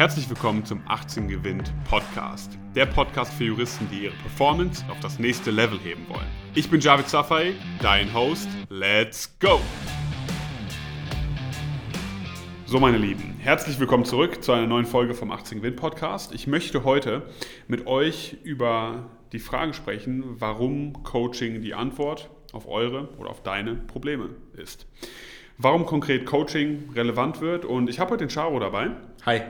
Herzlich willkommen zum 18 Gewinnt Podcast. Der Podcast für Juristen, die ihre Performance auf das nächste Level heben wollen. Ich bin Javid Safai, dein Host. Let's go! So, meine Lieben, herzlich willkommen zurück zu einer neuen Folge vom 18 Gewinnt Podcast. Ich möchte heute mit euch über die Frage sprechen, warum Coaching die Antwort auf eure oder auf deine Probleme ist. Warum konkret Coaching relevant wird und ich habe heute den Charo dabei. Hi.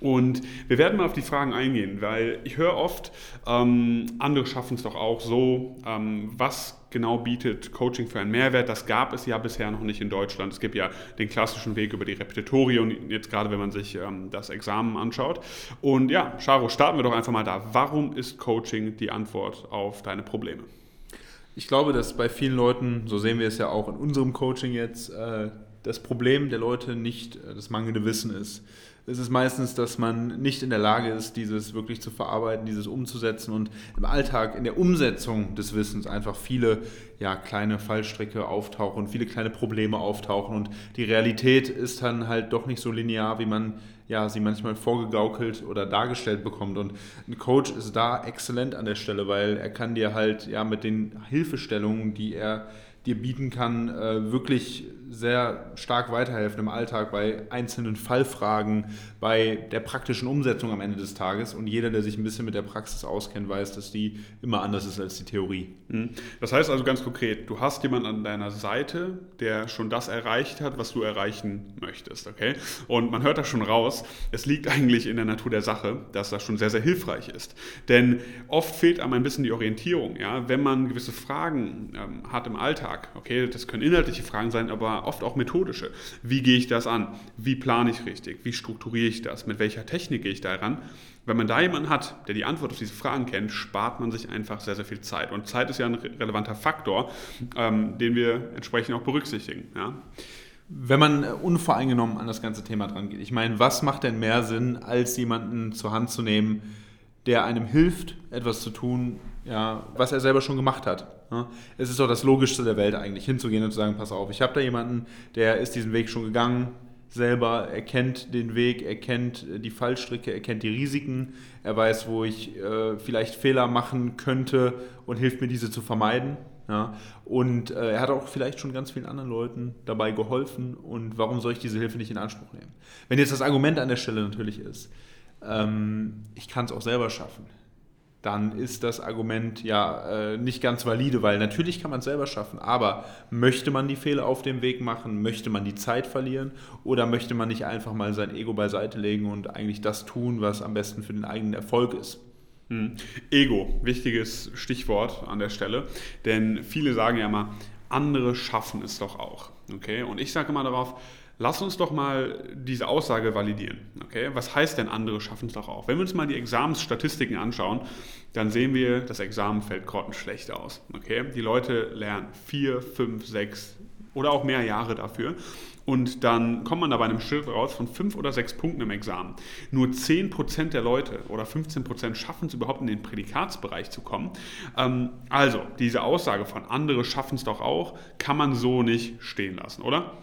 Und wir werden mal auf die Fragen eingehen, weil ich höre oft, ähm, andere schaffen es doch auch so. Ähm, was genau bietet Coaching für einen Mehrwert? Das gab es ja bisher noch nicht in Deutschland. Es gibt ja den klassischen Weg über die Repetitorie und jetzt gerade, wenn man sich ähm, das Examen anschaut. Und ja, Charo, starten wir doch einfach mal da. Warum ist Coaching die Antwort auf deine Probleme? Ich glaube, dass bei vielen Leuten, so sehen wir es ja auch in unserem Coaching jetzt, äh, das Problem der Leute nicht äh, das mangelnde Wissen ist ist es meistens, dass man nicht in der Lage ist, dieses wirklich zu verarbeiten, dieses umzusetzen und im Alltag, in der Umsetzung des Wissens einfach viele ja, kleine Fallstricke auftauchen, viele kleine Probleme auftauchen und die Realität ist dann halt doch nicht so linear, wie man ja, sie manchmal vorgegaukelt oder dargestellt bekommt. Und ein Coach ist da exzellent an der Stelle, weil er kann dir halt ja mit den Hilfestellungen, die er dir bieten kann, äh, wirklich sehr stark weiterhelfen im Alltag bei einzelnen Fallfragen, bei der praktischen Umsetzung am Ende des Tages. Und jeder, der sich ein bisschen mit der Praxis auskennt, weiß, dass die immer anders ist als die Theorie. Mhm. Das heißt also ganz konkret, du hast jemanden an deiner Seite, der schon das erreicht hat, was du erreichen möchtest. Okay? Und man hört das schon raus, es liegt eigentlich in der Natur der Sache, dass das schon sehr, sehr hilfreich ist. Denn oft fehlt einem ein bisschen die Orientierung. Ja? Wenn man gewisse Fragen ähm, hat im Alltag, okay, das können inhaltliche Fragen sein, aber oft auch methodische. Wie gehe ich das an? Wie plane ich richtig? Wie strukturiere ich das? Mit welcher Technik gehe ich da ran? Wenn man da jemanden hat, der die Antwort auf diese Fragen kennt, spart man sich einfach sehr, sehr viel Zeit. Und Zeit ist ja ein relevanter Faktor, ähm, den wir entsprechend auch berücksichtigen. Ja? Wenn man unvoreingenommen an das ganze Thema dran geht, ich meine, was macht denn mehr Sinn, als jemanden zur Hand zu nehmen, der einem hilft, etwas zu tun, ja, was er selber schon gemacht hat. Ja. Es ist doch das Logischste der Welt eigentlich, hinzugehen und zu sagen, pass auf, ich habe da jemanden, der ist diesen Weg schon gegangen, selber, er kennt den Weg, er kennt die Fallstricke, er kennt die Risiken, er weiß, wo ich äh, vielleicht Fehler machen könnte und hilft mir, diese zu vermeiden. Ja. Und äh, er hat auch vielleicht schon ganz vielen anderen Leuten dabei geholfen und warum soll ich diese Hilfe nicht in Anspruch nehmen? Wenn jetzt das Argument an der Stelle natürlich ist, ähm, ich kann es auch selber schaffen, dann ist das Argument ja äh, nicht ganz valide, weil natürlich kann man es selber schaffen, aber möchte man die Fehler auf dem Weg machen, möchte man die Zeit verlieren oder möchte man nicht einfach mal sein Ego beiseite legen und eigentlich das tun, was am besten für den eigenen Erfolg ist? Hm. Ego, wichtiges Stichwort an der Stelle, denn viele sagen ja mal, andere schaffen es doch auch. Okay? Und ich sage immer darauf, Lass uns doch mal diese Aussage validieren. Okay? Was heißt denn, andere schaffen es doch auch? Wenn wir uns mal die Examensstatistiken anschauen, dann sehen wir, das Examen fällt grottenschlecht aus. Okay? Die Leute lernen vier, fünf, sechs oder auch mehr Jahre dafür. Und dann kommt man da bei einem Schild raus von fünf oder sechs Punkten im Examen. Nur 10% der Leute oder 15% schaffen es überhaupt in den Prädikatsbereich zu kommen. Ähm, also, diese Aussage von andere schaffen es doch auch, kann man so nicht stehen lassen, oder?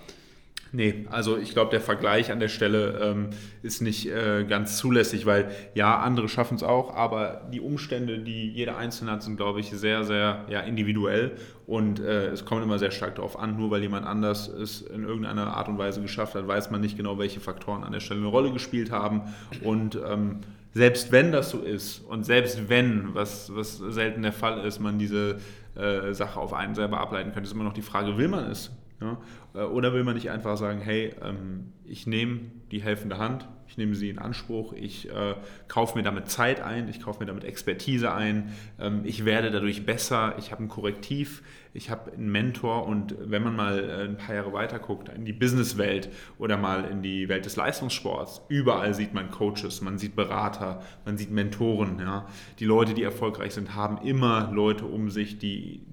Nee, also ich glaube, der Vergleich an der Stelle ähm, ist nicht äh, ganz zulässig, weil ja, andere schaffen es auch, aber die Umstände, die jeder Einzelne hat, sind, glaube ich, sehr, sehr ja, individuell und äh, es kommt immer sehr stark darauf an, nur weil jemand anders es in irgendeiner Art und Weise geschafft hat, weiß man nicht genau, welche Faktoren an der Stelle eine Rolle gespielt haben und ähm, selbst wenn das so ist und selbst wenn, was, was selten der Fall ist, man diese äh, Sache auf einen selber ableiten könnte, ist immer noch die Frage, will man es? Ja? Äh, oder will man nicht einfach sagen, hey, ähm, ich nehme die helfende Hand, ich nehme sie in Anspruch, ich äh, kaufe mir damit Zeit ein, ich kaufe mir damit Expertise ein, ähm, ich werde dadurch besser, ich habe ein Korrektiv, ich habe einen Mentor und wenn man mal äh, ein paar Jahre weiter guckt, in die Businesswelt oder mal in die Welt des Leistungssports, überall sieht man Coaches, man sieht Berater, man sieht Mentoren. Ja? Die Leute, die erfolgreich sind, haben immer Leute um sich, die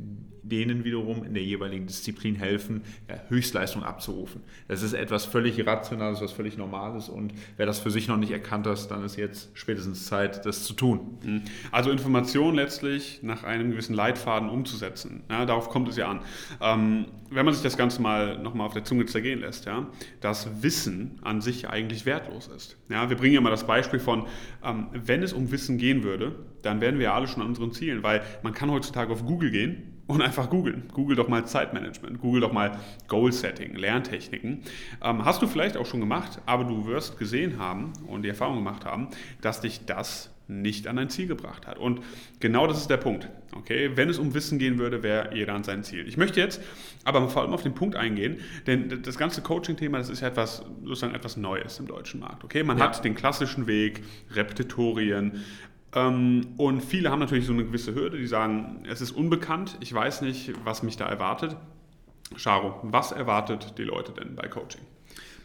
denen wiederum in der jeweiligen Disziplin helfen, ja, Höchstleistung abzurufen. Das ist etwas völlig Irrationales, was völlig Normales und wer das für sich noch nicht erkannt hat, dann ist jetzt spätestens Zeit, das zu tun. Mhm. Also Information letztlich nach einem gewissen Leitfaden umzusetzen. Ja, darauf kommt es ja an. Ähm, wenn man sich das Ganze mal nochmal auf der Zunge zergehen lässt, ja, dass Wissen an sich eigentlich wertlos ist. Ja, wir bringen ja mal das Beispiel von, ähm, wenn es um Wissen gehen würde, dann wären wir ja alle schon an unseren Zielen, weil man kann heutzutage auf Google gehen und einfach googeln. Google doch mal Zeitmanagement, google doch mal Goal-Setting, Lerntechniken. Ähm, hast du vielleicht auch schon gemacht, aber du wirst gesehen haben und die Erfahrung gemacht haben, dass dich das nicht an dein Ziel gebracht hat. Und genau das ist der Punkt. Okay? Wenn es um Wissen gehen würde, wäre jeder an sein Ziel. Ich möchte jetzt aber vor allem auf den Punkt eingehen, denn das ganze Coaching-Thema, das ist ja etwas, sozusagen etwas Neues im deutschen Markt. Okay? Man ja. hat den klassischen Weg, Repetitorien, und viele haben natürlich so eine gewisse Hürde, die sagen, es ist unbekannt, ich weiß nicht, was mich da erwartet. Charo, was erwartet die Leute denn bei Coaching?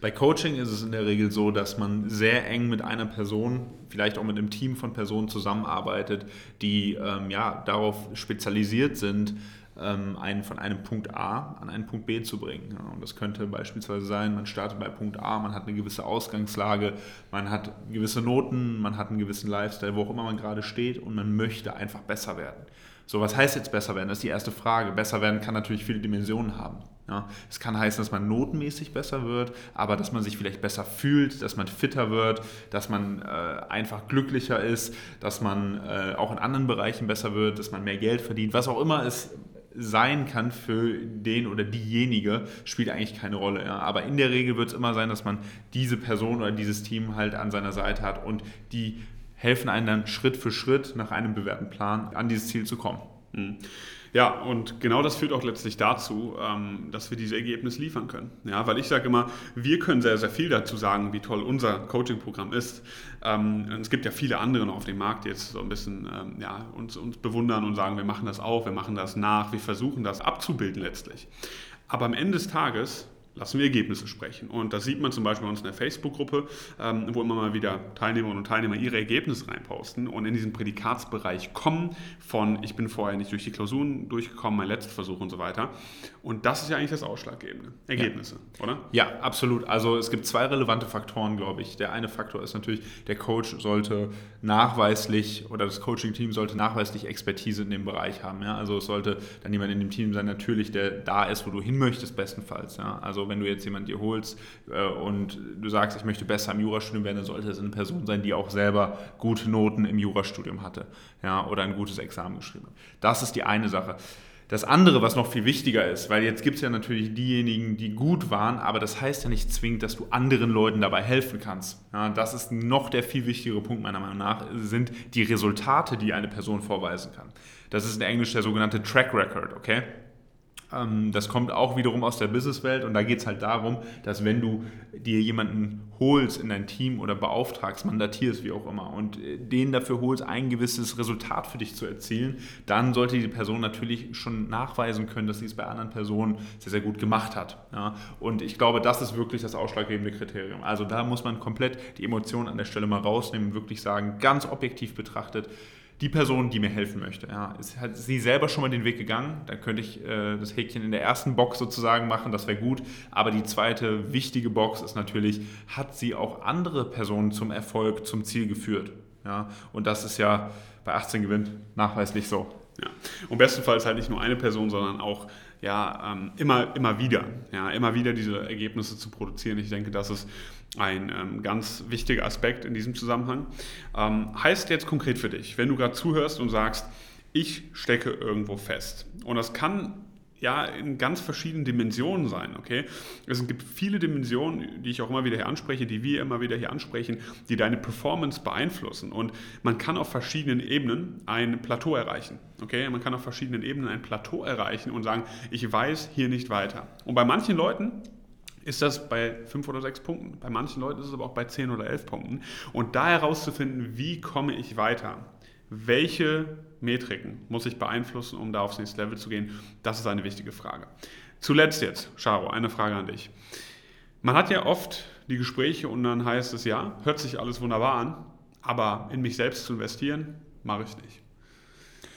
Bei Coaching ist es in der Regel so, dass man sehr eng mit einer Person, vielleicht auch mit einem Team von Personen zusammenarbeitet, die ähm, ja, darauf spezialisiert sind, ähm, einen von einem Punkt A an einen Punkt B zu bringen. Ja, und das könnte beispielsweise sein, man startet bei Punkt A, man hat eine gewisse Ausgangslage, man hat gewisse Noten, man hat einen gewissen Lifestyle, wo auch immer man gerade steht und man möchte einfach besser werden. So, was heißt jetzt besser werden? Das ist die erste Frage. Besser werden kann natürlich viele Dimensionen haben. Ja, es kann heißen, dass man notenmäßig besser wird, aber dass man sich vielleicht besser fühlt, dass man fitter wird, dass man äh, einfach glücklicher ist, dass man äh, auch in anderen Bereichen besser wird, dass man mehr Geld verdient, was auch immer es sein kann für den oder diejenige, spielt eigentlich keine Rolle. Ja. Aber in der Regel wird es immer sein, dass man diese Person oder dieses Team halt an seiner Seite hat und die helfen einem dann Schritt für Schritt nach einem bewährten Plan an dieses Ziel zu kommen. Mhm. Ja, und genau das führt auch letztlich dazu, ähm, dass wir diese Ergebnisse liefern können. Ja, weil ich sage immer, wir können sehr, sehr viel dazu sagen, wie toll unser Coaching-Programm ist. Ähm, es gibt ja viele andere noch auf dem Markt, die jetzt so ein bisschen ähm, ja, uns, uns bewundern und sagen, wir machen das auch, wir machen das nach, wir versuchen das abzubilden letztlich. Aber am Ende des Tages lassen wir Ergebnisse sprechen. Und das sieht man zum Beispiel bei uns in der Facebook-Gruppe, ähm, wo immer mal wieder Teilnehmerinnen und Teilnehmer ihre Ergebnisse reinposten und in diesen Prädikatsbereich kommen von ich bin vorher nicht durch die Klausuren durchgekommen, mein letzter Versuch und so weiter. Und das ist ja eigentlich das Ausschlaggebende. Ergebnisse, ja. oder? Ja, absolut. Also es gibt zwei relevante Faktoren, glaube ich. Der eine Faktor ist natürlich, der Coach sollte nachweislich oder das Coaching-Team sollte nachweislich Expertise in dem Bereich haben. Ja? Also es sollte dann jemand in dem Team sein, natürlich, der da ist, wo du hin möchtest, bestenfalls. Ja? Also also wenn du jetzt jemanden dir holst äh, und du sagst, ich möchte besser im Jurastudium werden, dann sollte es eine Person sein, die auch selber gute Noten im Jurastudium hatte ja, oder ein gutes Examen geschrieben hat. Das ist die eine Sache. Das andere, was noch viel wichtiger ist, weil jetzt gibt es ja natürlich diejenigen, die gut waren, aber das heißt ja nicht zwingend, dass du anderen Leuten dabei helfen kannst. Ja, das ist noch der viel wichtigere Punkt meiner Meinung nach, sind die Resultate, die eine Person vorweisen kann. Das ist in Englisch der sogenannte Track Record, okay? Ähm, das kommt auch wiederum aus der Businesswelt und da geht es halt darum, dass wenn du dir jemanden holst in dein Team oder beauftragst, mandatierst, wie auch immer, und äh, den dafür holst, ein gewisses Resultat für dich zu erzielen, dann sollte die Person natürlich schon nachweisen können, dass sie es bei anderen Personen sehr, sehr gut gemacht hat. Und ich glaube, das ist wirklich das ausschlaggebende Kriterium. Also da muss man komplett die Emotionen an der Stelle mal rausnehmen wirklich sagen, ganz objektiv betrachtet, die Person, die mir helfen möchte. Ja, ist, hat sie selber schon mal den Weg gegangen, dann könnte ich äh, das Häkchen in der ersten Box sozusagen machen, das wäre gut. Aber die zweite wichtige Box ist natürlich, hat sie auch andere Personen zum Erfolg, zum Ziel geführt? Ja, und das ist ja bei 18 gewinnt nachweislich so. Ja. Und bestenfalls halt nicht nur eine Person, sondern auch ja, ähm, immer, immer wieder, ja, immer wieder diese Ergebnisse zu produzieren. Ich denke, das ist ein ähm, ganz wichtiger Aspekt in diesem Zusammenhang. Ähm, heißt jetzt konkret für dich, wenn du gerade zuhörst und sagst, ich stecke irgendwo fest. Und das kann ja in ganz verschiedenen Dimensionen sein, okay? Es gibt viele Dimensionen, die ich auch immer wieder hier anspreche, die wir immer wieder hier ansprechen, die deine Performance beeinflussen und man kann auf verschiedenen Ebenen ein Plateau erreichen, okay? Man kann auf verschiedenen Ebenen ein Plateau erreichen und sagen, ich weiß hier nicht weiter. Und bei manchen Leuten ist das bei fünf oder sechs Punkten. Bei manchen Leuten ist es aber auch bei zehn oder elf Punkten. Und da herauszufinden, wie komme ich weiter? Welche Metriken muss ich beeinflussen, um da aufs nächste Level zu gehen? Das ist eine wichtige Frage. Zuletzt jetzt, Charo, eine Frage an dich. Man hat ja oft die Gespräche und dann heißt es ja, hört sich alles wunderbar an, aber in mich selbst zu investieren, mache ich nicht.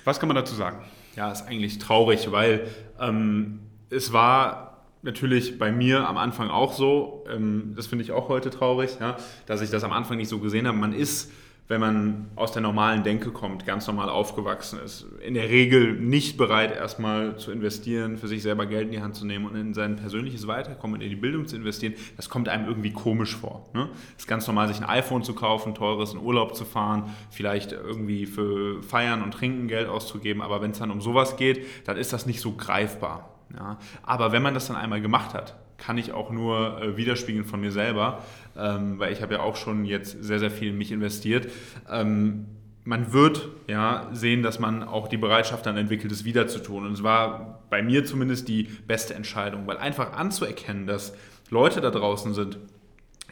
Was kann man dazu sagen? Ja, ist eigentlich traurig, weil ähm, es war natürlich bei mir am Anfang auch so, ähm, das finde ich auch heute traurig, ja, dass ich das am Anfang nicht so gesehen habe. Man ist wenn man aus der normalen Denke kommt, ganz normal aufgewachsen ist, in der Regel nicht bereit, erstmal zu investieren, für sich selber Geld in die Hand zu nehmen und in sein persönliches Weiterkommen, in die Bildung zu investieren, das kommt einem irgendwie komisch vor. Ne? Es ist ganz normal, sich ein iPhone zu kaufen, teures in Urlaub zu fahren, vielleicht irgendwie für Feiern und Trinken Geld auszugeben, aber wenn es dann um sowas geht, dann ist das nicht so greifbar. Ja? Aber wenn man das dann einmal gemacht hat, kann ich auch nur äh, widerspiegeln von mir selber, ähm, weil ich habe ja auch schon jetzt sehr, sehr viel in mich investiert. Ähm, man wird ja sehen, dass man auch die Bereitschaft dann entwickelt, es wieder zu tun. Und es war bei mir zumindest die beste Entscheidung, weil einfach anzuerkennen, dass Leute da draußen sind,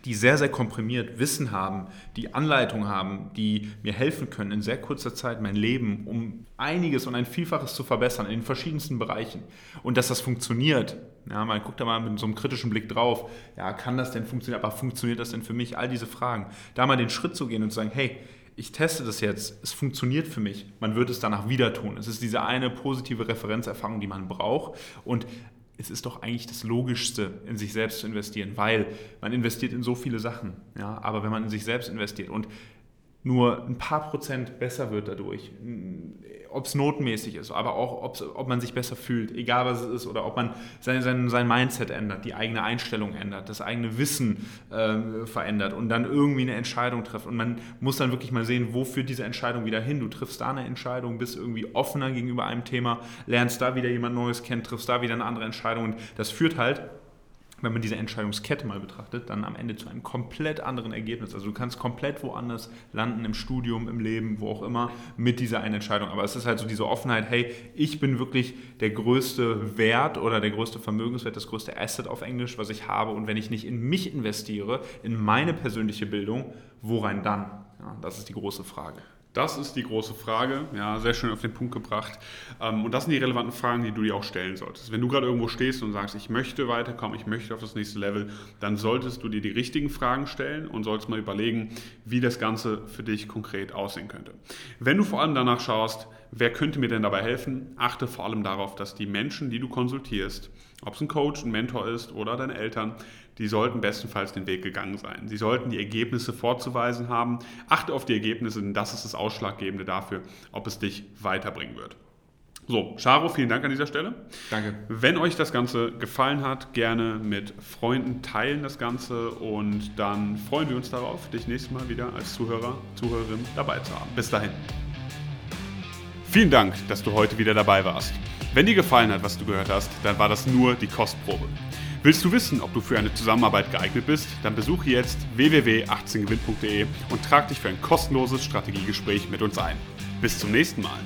die sehr, sehr komprimiert Wissen haben, die Anleitung haben, die mir helfen können, in sehr kurzer Zeit mein Leben um einiges und ein Vielfaches zu verbessern in den verschiedensten Bereichen. Und dass das funktioniert, ja, man guckt da mal mit so einem kritischen Blick drauf, ja, kann das denn funktionieren, aber funktioniert das denn für mich? All diese Fragen. Da mal den Schritt zu gehen und zu sagen, hey, ich teste das jetzt, es funktioniert für mich, man wird es danach wieder tun. Es ist diese eine positive Referenzerfahrung, die man braucht. Und es ist doch eigentlich das Logischste, in sich selbst zu investieren, weil man investiert in so viele Sachen. Ja? Aber wenn man in sich selbst investiert und nur ein paar Prozent besser wird dadurch, ob es notmäßig ist, aber auch ob man sich besser fühlt, egal was es ist, oder ob man sein, sein, sein Mindset ändert, die eigene Einstellung ändert, das eigene Wissen äh, verändert und dann irgendwie eine Entscheidung trifft. Und man muss dann wirklich mal sehen, wo führt diese Entscheidung wieder hin. Du triffst da eine Entscheidung, bist irgendwie offener gegenüber einem Thema, lernst da wieder jemand Neues kennen, triffst da wieder eine andere Entscheidung. Und das führt halt wenn man diese Entscheidungskette mal betrachtet, dann am Ende zu einem komplett anderen Ergebnis. Also du kannst komplett woanders landen, im Studium, im Leben, wo auch immer, mit dieser einen Entscheidung. Aber es ist halt so diese Offenheit, hey, ich bin wirklich der größte Wert oder der größte Vermögenswert, das größte Asset auf Englisch, was ich habe. Und wenn ich nicht in mich investiere, in meine persönliche Bildung, worein dann? Ja, das ist die große Frage. Das ist die große Frage, ja, sehr schön auf den Punkt gebracht. Ähm, und das sind die relevanten Fragen, die du dir auch stellen solltest. Wenn du gerade irgendwo stehst und sagst, ich möchte weiterkommen, ich möchte auf das nächste Level, dann solltest du dir die richtigen Fragen stellen und solltest mal überlegen, wie das Ganze für dich konkret aussehen könnte. Wenn du vor allem danach schaust, wer könnte mir denn dabei helfen, achte vor allem darauf, dass die Menschen, die du konsultierst, ob es ein Coach, ein Mentor ist oder deine Eltern, die sollten bestenfalls den Weg gegangen sein. Sie sollten die Ergebnisse vorzuweisen haben. Achte auf die Ergebnisse, denn das ist das Ausschlaggebende dafür, ob es dich weiterbringen wird. So, Charo, vielen Dank an dieser Stelle. Danke. Wenn euch das Ganze gefallen hat, gerne mit Freunden teilen das Ganze und dann freuen wir uns darauf, dich nächstes Mal wieder als Zuhörer, Zuhörerin dabei zu haben. Bis dahin. Vielen Dank, dass du heute wieder dabei warst. Wenn dir gefallen hat, was du gehört hast, dann war das nur die Kostprobe. Willst du wissen, ob du für eine Zusammenarbeit geeignet bist? Dann besuche jetzt www.18gewinn.de und trag dich für ein kostenloses Strategiegespräch mit uns ein. Bis zum nächsten Mal.